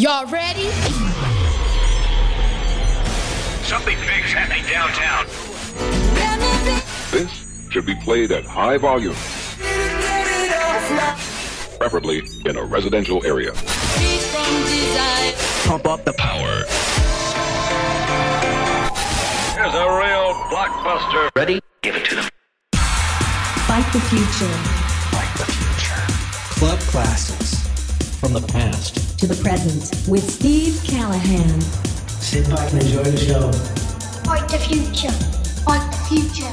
Y'all ready? Something big's happening downtown. This should be played at high volume, preferably in a residential area. Pump up the power. Here's a real blockbuster. Ready? Give it to them. Fight the future Club classics from the past. To the present with Steve Callahan. Sit back and enjoy the show. Fight the future. Fight the future.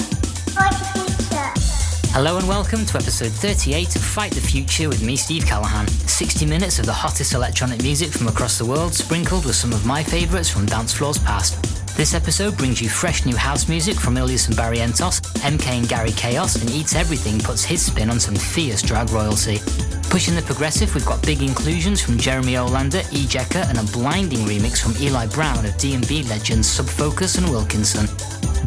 Fight the future. Hello and welcome to episode 38 of Fight the Future with me, Steve Callahan. 60 minutes of the hottest electronic music from across the world, sprinkled with some of my favourites from dance floors past. This episode brings you fresh new house music from Illyus and Barrientos, MK and Gary Caos, and Eats Everything puts his spin on some fierce drag royalty. Pushing the progressive, we've got big inclusions from Jeremy Olander, E. Jecker, and a blinding remix from Eli Brown of D&B legends Sub Focus and Wilkinson.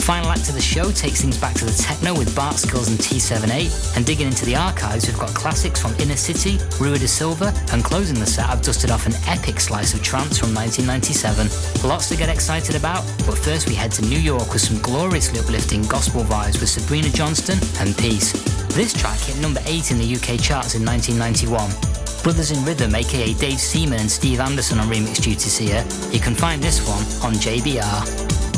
Final act of the show takes things back to the techno with Bart Skils and T78, and digging into the archives, we've got classics from Inner City, Rui da Silva, and closing the set, I've dusted off an epic slice of trance from 1997. Lots to get excited about, but first we head to New York with some gloriously uplifting gospel vibes with Sabrina Johnston and Peace. This track hit number 8 in the UK charts in 1991. Brothers in Rhythm, aka Dave Seaman and Steve Anderson on remix duties here. You can find this one on JBR.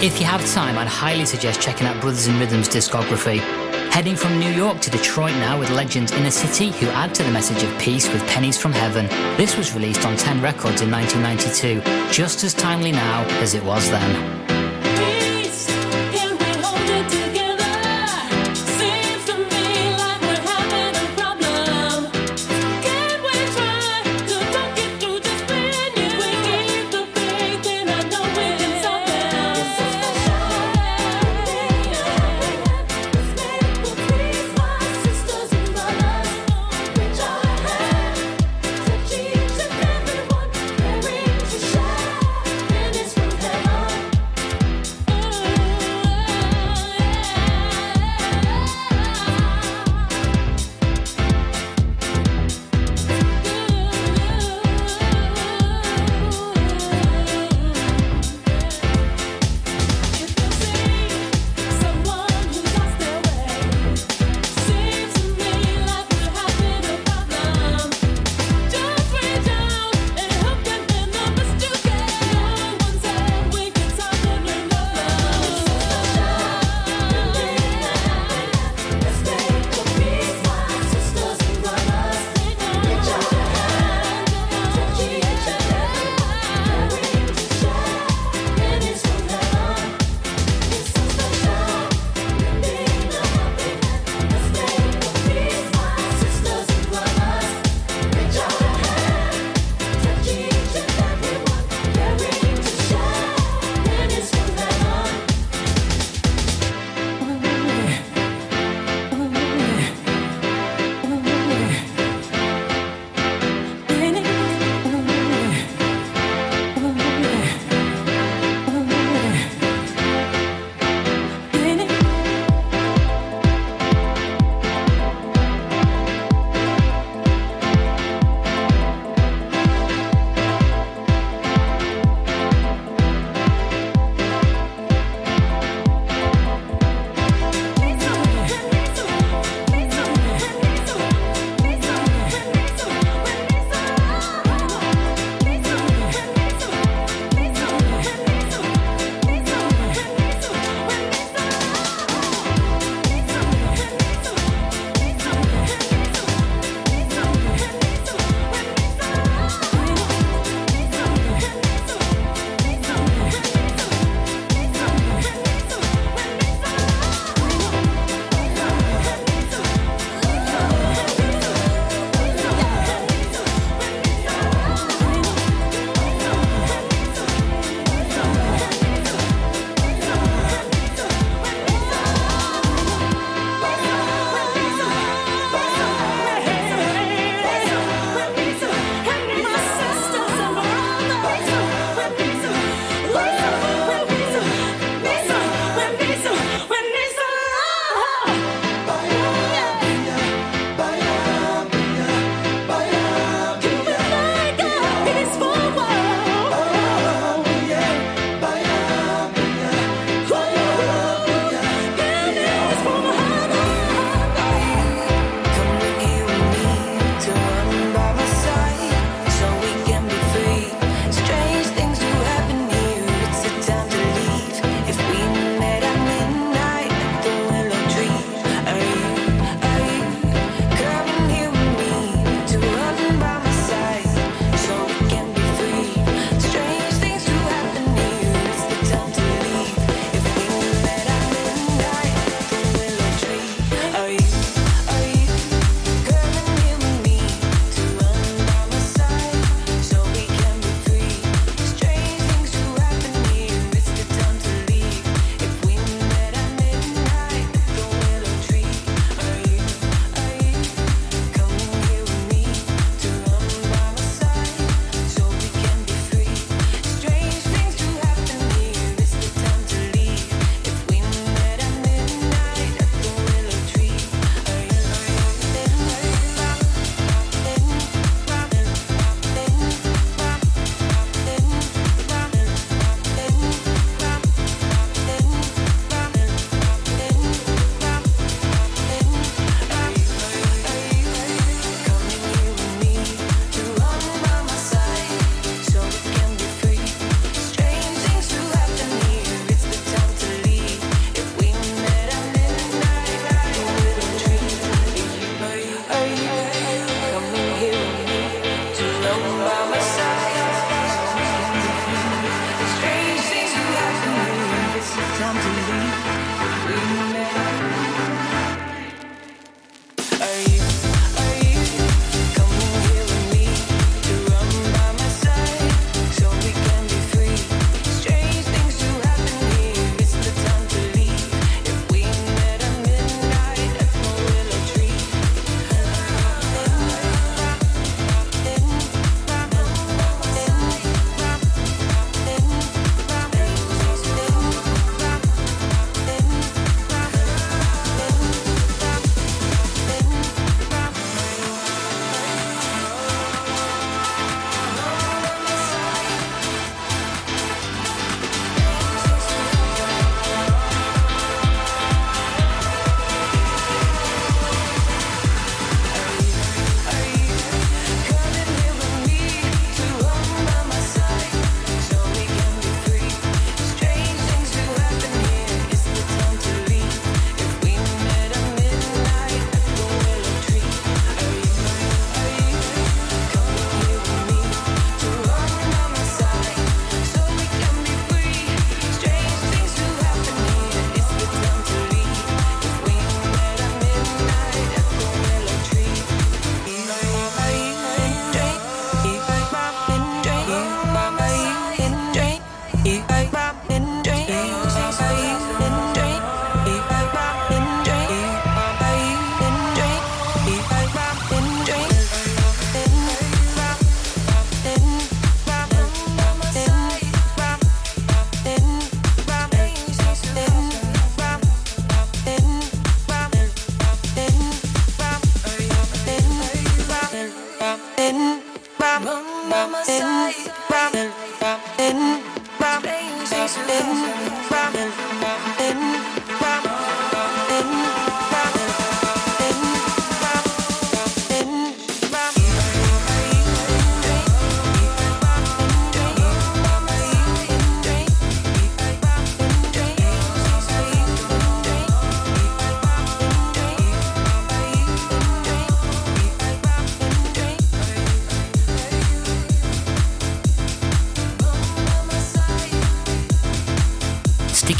If you have time, I'd highly suggest checking out Brothers in Rhythm's discography. Heading from New York to Detroit now with legends Inner City who add to the message of peace with Pennies from Heaven. This was released on 10 Records in 1992, just as timely now as it was then.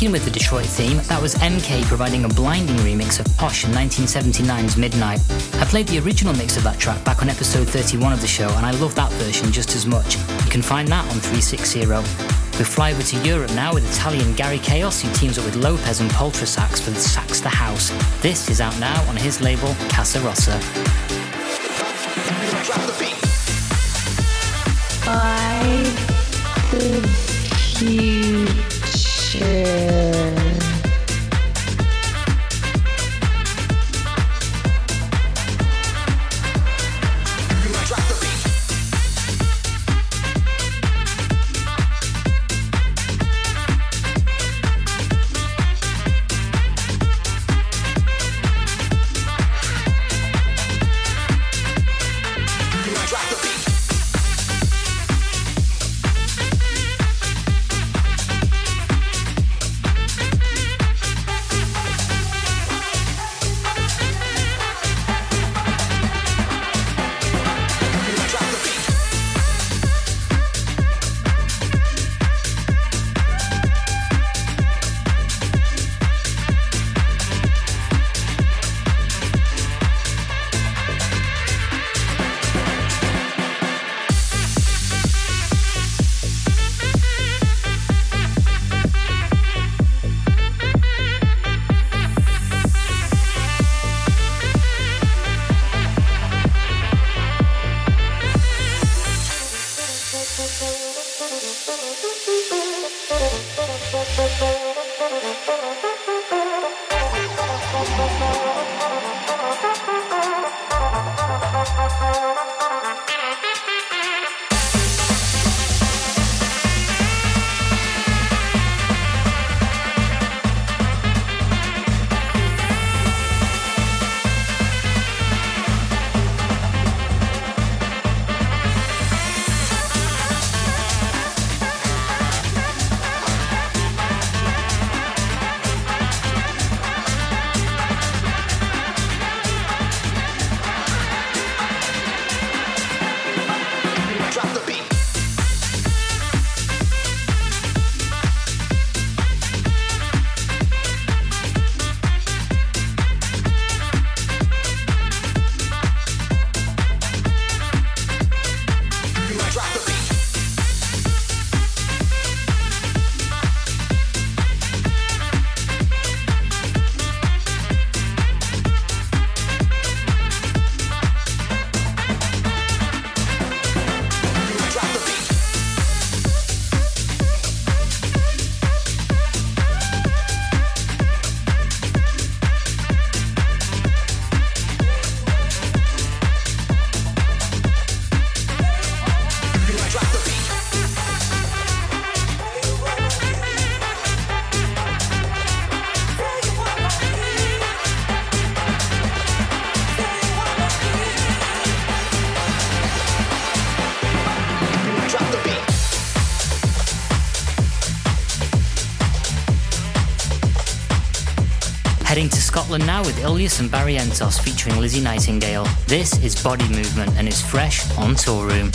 Sticking with the Detroit theme, that was MK providing a blinding remix of Posh 1979's Midnight. I played the original mix of that track back on episode 31 of the show, and I love that version just as much. You can find that on 360. We fly over to Europe now with Italian Gary Caos, who teams up with Lopez and Sax for the Sax the House. This is out now on his label Casa Rossa. By Scotland now with Illyus and Barrientos featuring Lizzie Nightingale. This is Body Movement and it's fresh on Toolroom.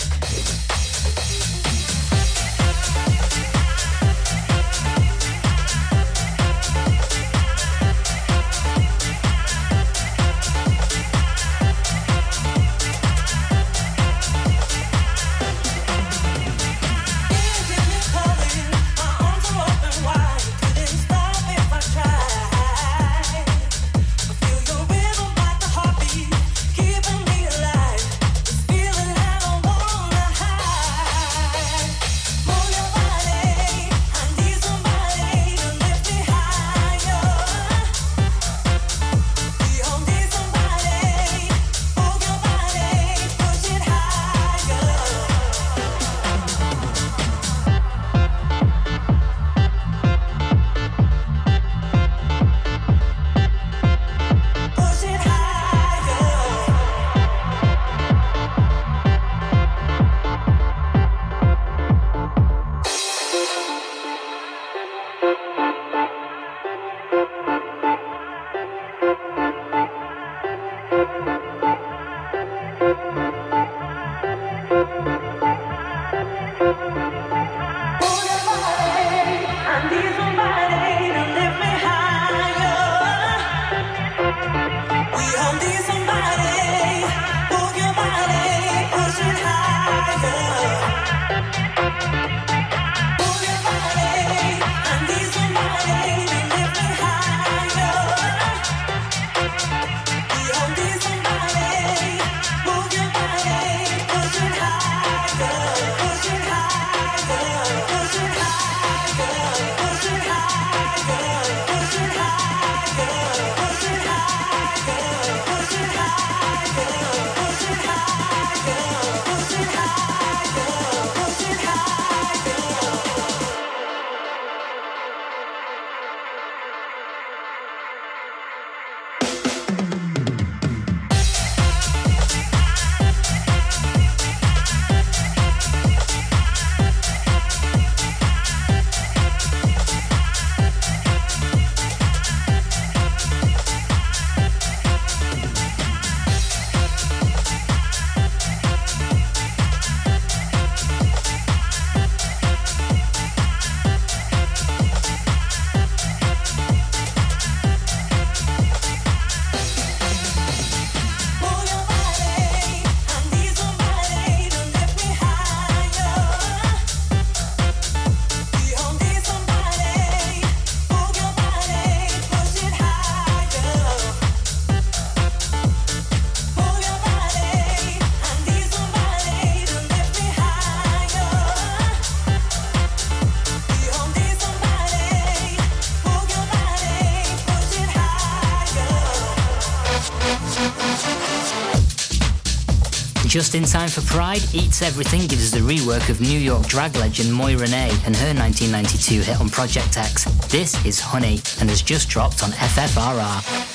Just in time for Pride, Eats Everything gives us a rework of New York drag legend Moi Renee and her 1992 hit on Project X. This is Honey and has just dropped on FFRR.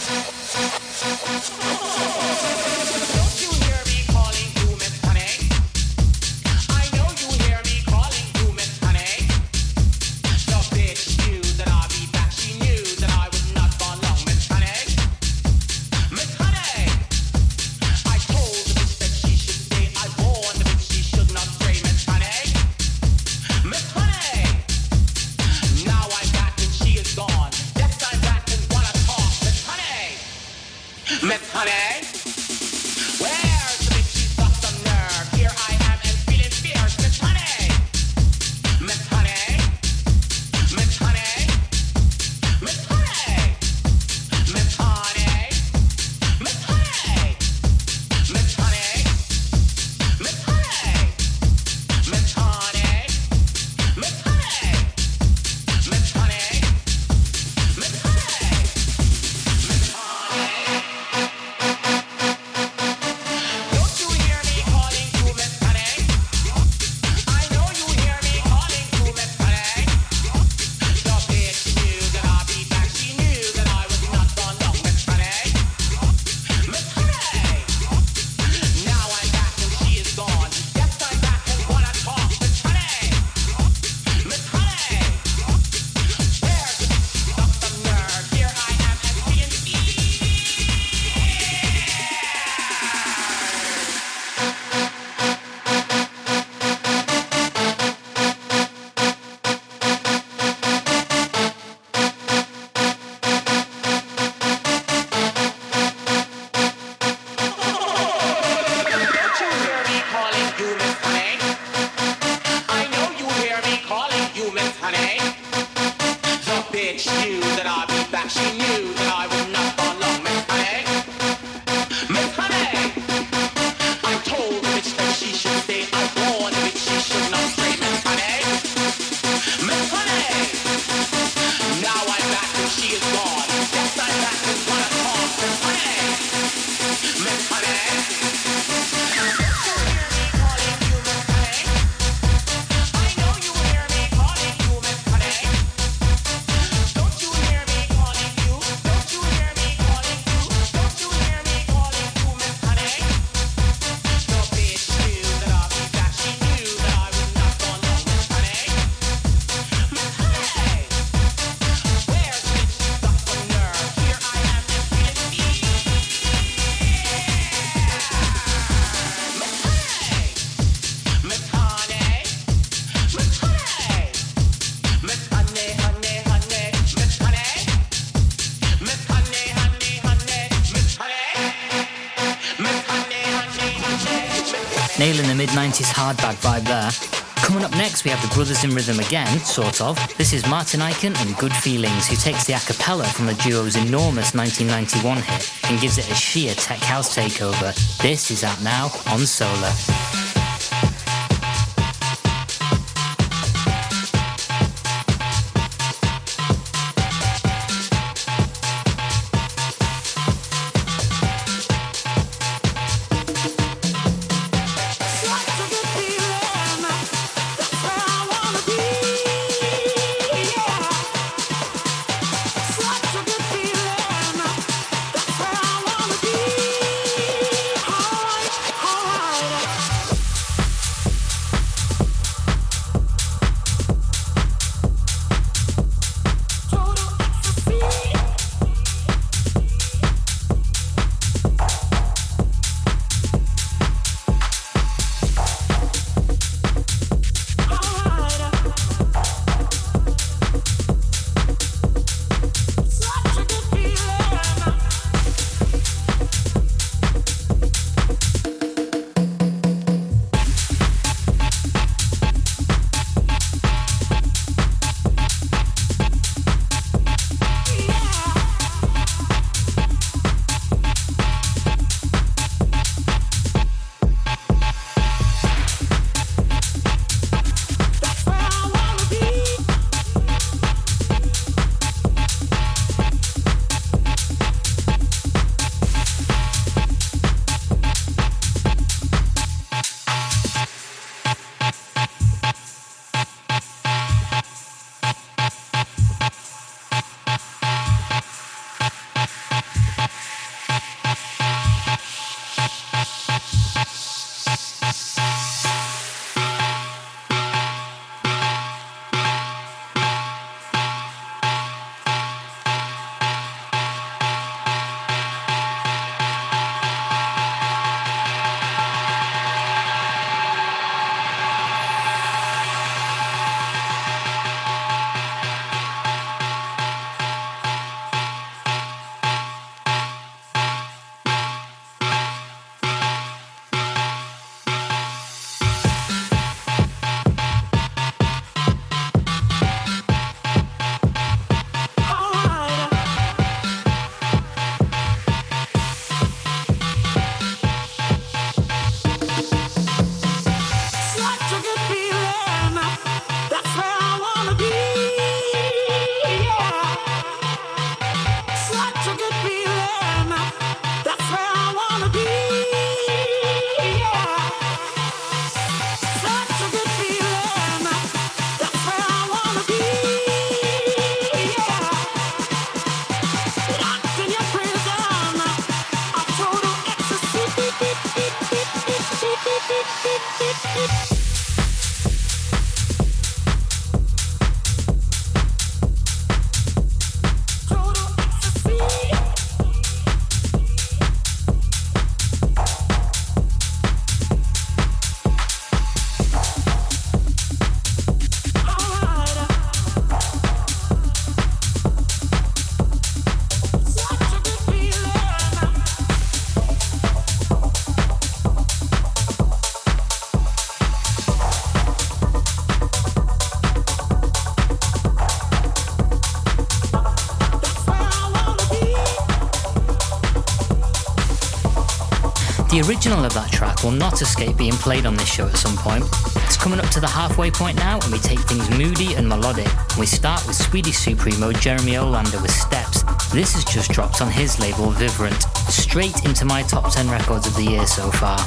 Brothers in Rhythm again, sort of. This is Martin Ikin and Good Feelings, who takes the a cappella from the duo's enormous 1991 hit and gives it a sheer tech house takeover. This is out now on Solar. Original of that track will not escape being played on this show at some point. It's coming up to the halfway point now, and we take things moody and melodic. We start with Swedish Supremo Jeremy Olander with Steps. This has just dropped on his label Vivrant, straight into my top 10 records of the year so far.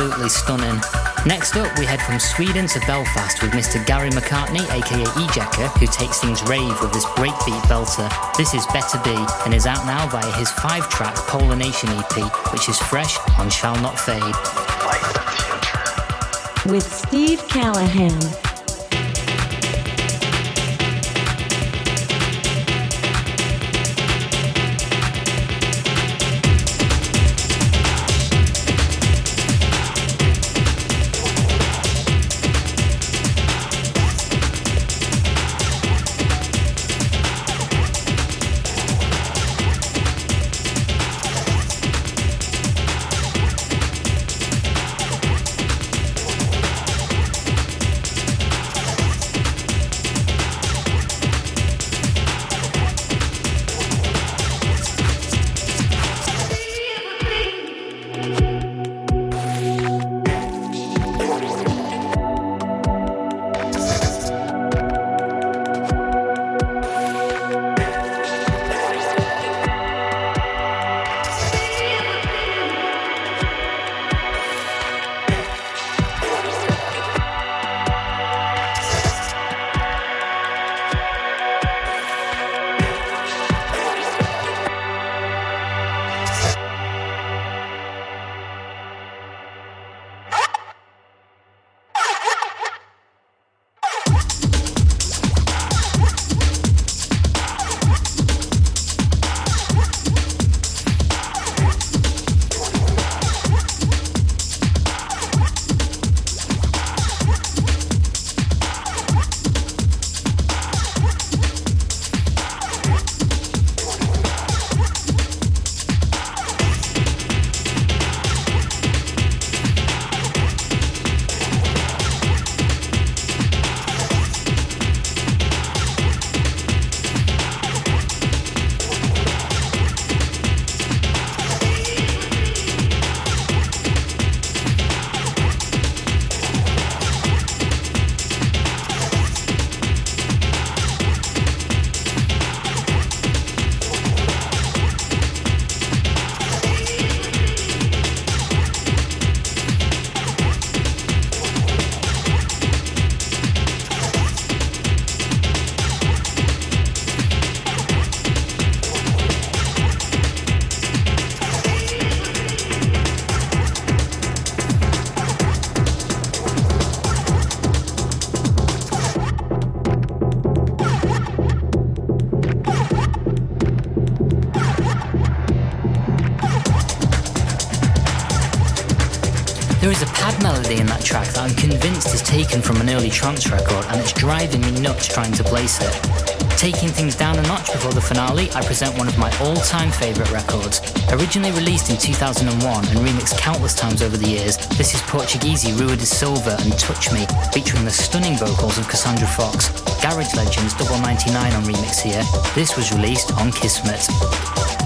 Absolutely stunning. Next up, we head from Sweden to Belfast with Mr. Gary McCartney, aka Ejeca, who takes things rave with this breakbeat belter. This is Better Be and is out now via his five track Pollination EP, which is fresh on Shall Not Fade. With Steve Callahan. Early trance record and it's driving me nuts trying to place it. Taking things down a notch before the finale, I present one of my all-time favourite records. Originally released in 2001 and remixed countless times over the years, this is Portuguese Rui da Silva and Touch Me, featuring the stunning vocals of Cassandra Fox. Garage Legends Double 99 on remix here. This was released on Kismet.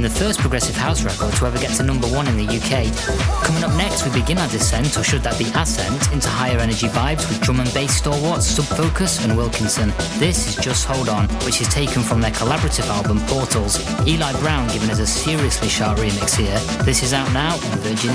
And the first progressive house record to ever get to number one in the UK. Coming up next, we begin our descent, or should that be ascent, into higher energy vibes with drum and bass stalwarts Sub Focus and Wilkinson. This is Just Hold On, which is taken from their collaborative album Portals. Eli Brown giving us a seriously sharp remix here. This is out now on Virgin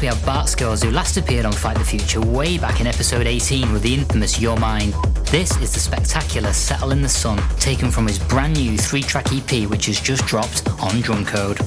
We have Bart Skils, who last appeared on Fight the Future way back in episode 18 with the infamous Your Mind. This is the spectacular Settle in the Sun, taken from his brand new three track EP, which has just dropped on Drumcode. Next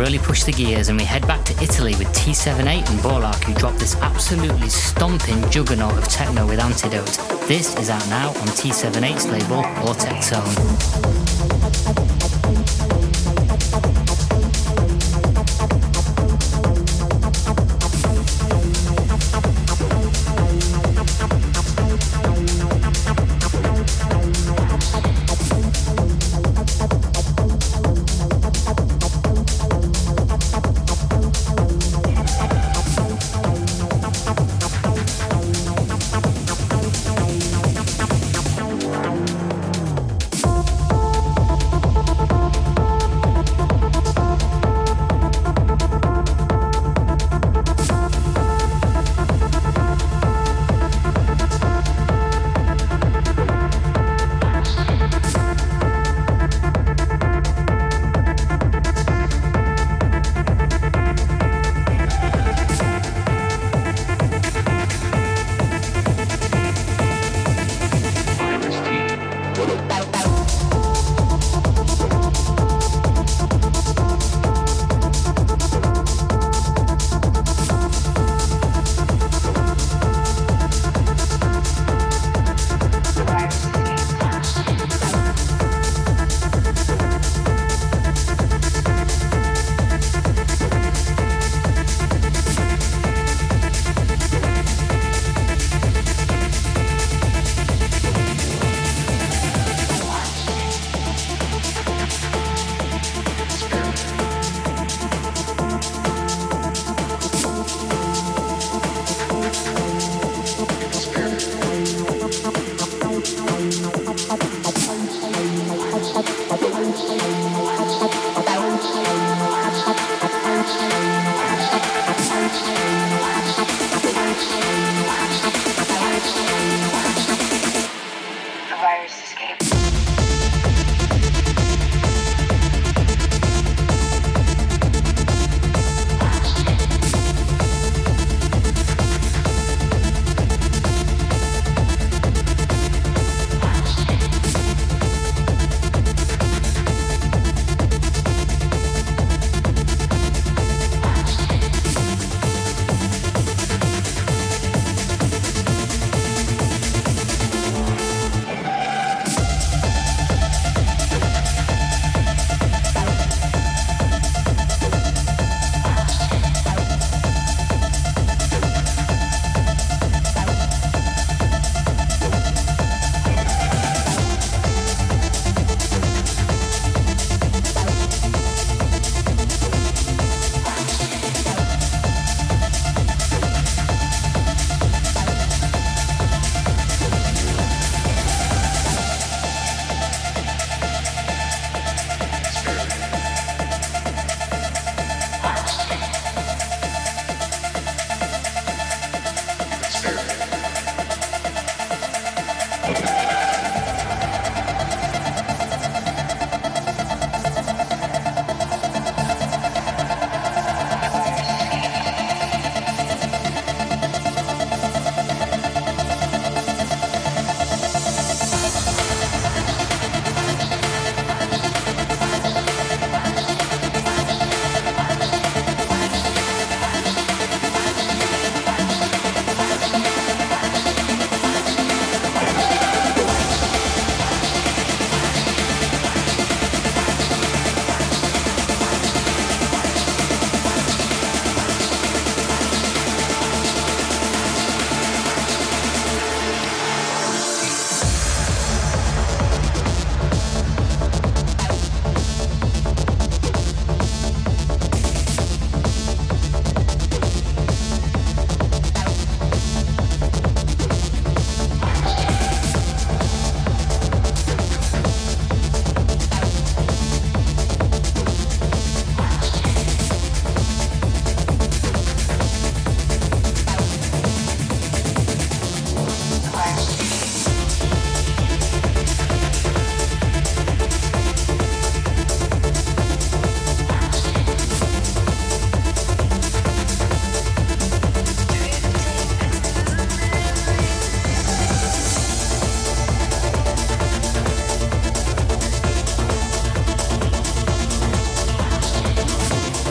really push the gears and we head back to Italy with T78 and Borlak, who dropped this absolutely stomping juggernaut of techno with Antidote. This is out now on T78's label, Vortex Zone.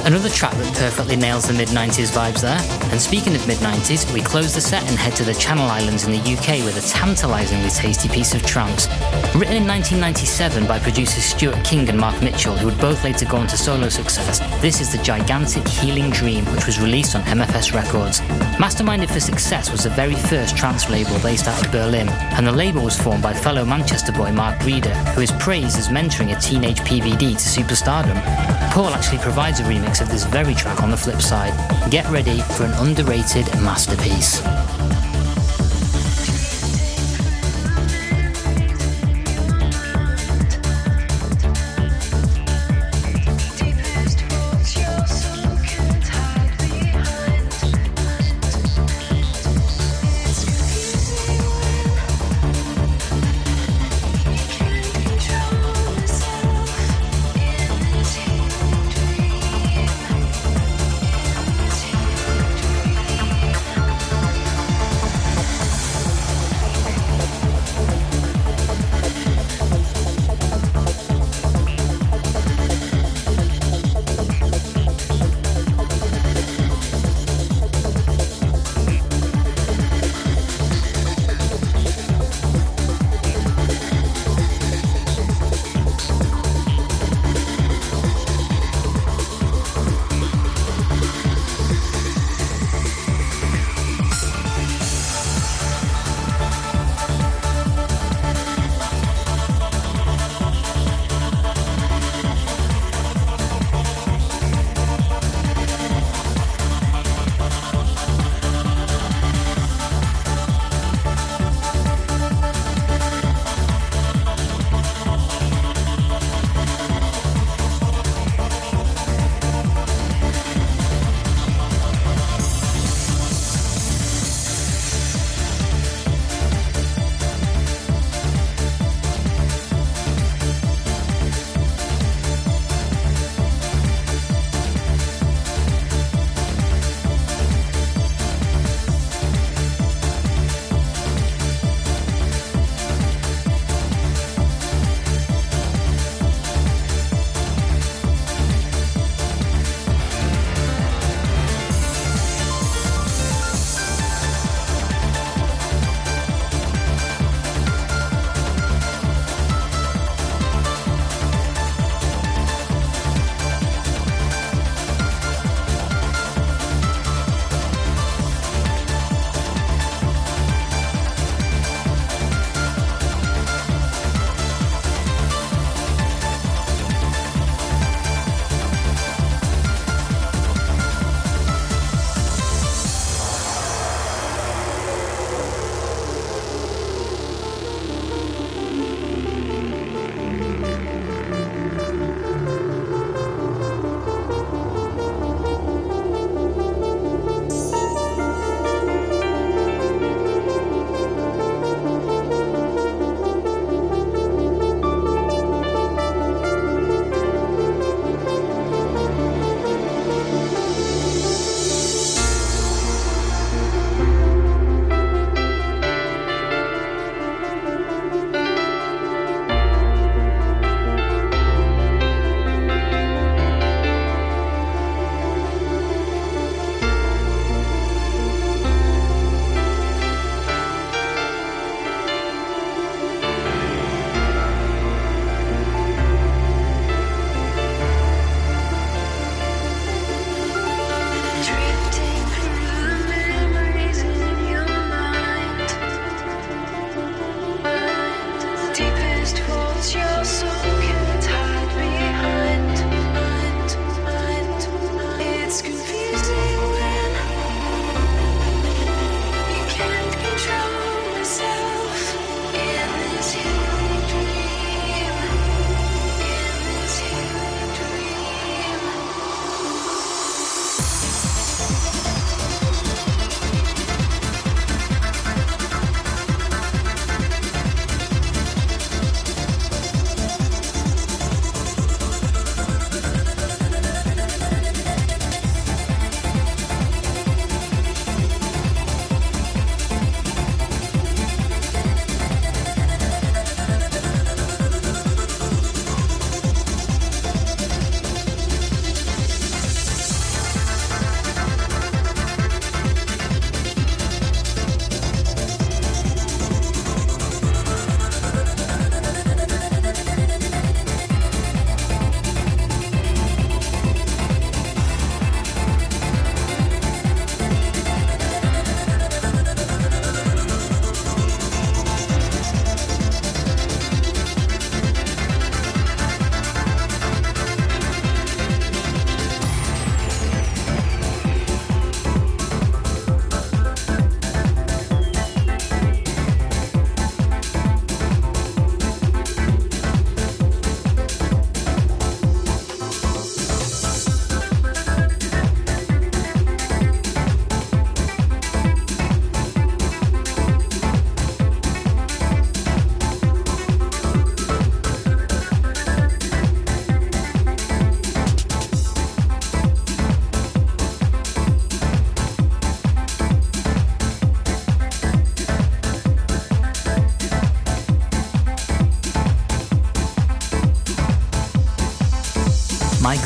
Another track that perfectly nails the mid 90s vibes there. And speaking of mid 90s, we close the set and head to the Channel Islands in the UK with a tantalisingly tasty piece of trance. Written in 1997 by producers Stuart King and Mark Mitchell, who would both later go on to solo success, this is the gigantic Healing Dream, which was released on MFS Records. Masterminded for Success was the very first trance label based out of Berlin, and the label was formed by fellow Manchester boy Mark Reeder, who is praised as mentoring a teenage PVD to superstardom. Paul actually provides a remix of this very track on the flip side. Get ready for an underrated masterpiece.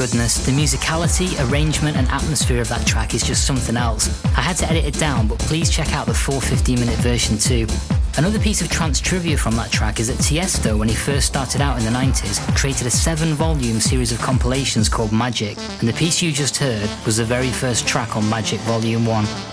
Goodness, the musicality, arrangement, and atmosphere of that track is just something else. I had to edit it down, but please check out the full 15 minute version too. Another piece of trance trivia from that track is that Tiesto, when he first started out in the 90s, created a seven volume series of compilations called Magic, and the piece you just heard was the very first track on Magic Volume 1.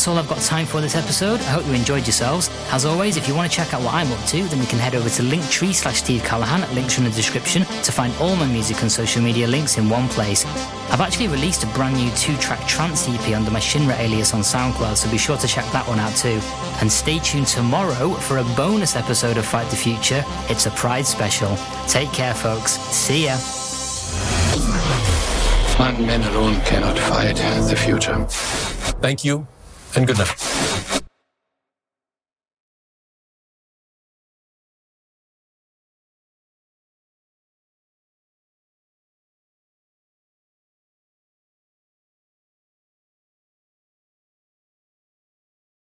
That's all I've got time for this episode. I hope you enjoyed yourselves. As always, if you want to check out what I'm up to, then you can head over to linktree slash Steve Callahan, links are in the description, to find all my music and social media links in one place. I've actually released a brand new two-track trance EP under my Shinra alias on SoundCloud, so be sure to check that one out too. And stay tuned tomorrow for a bonus episode of Fight the Future. It's a Pride special. Take care, folks. See ya. One man alone cannot fight the future. Thank you and good night.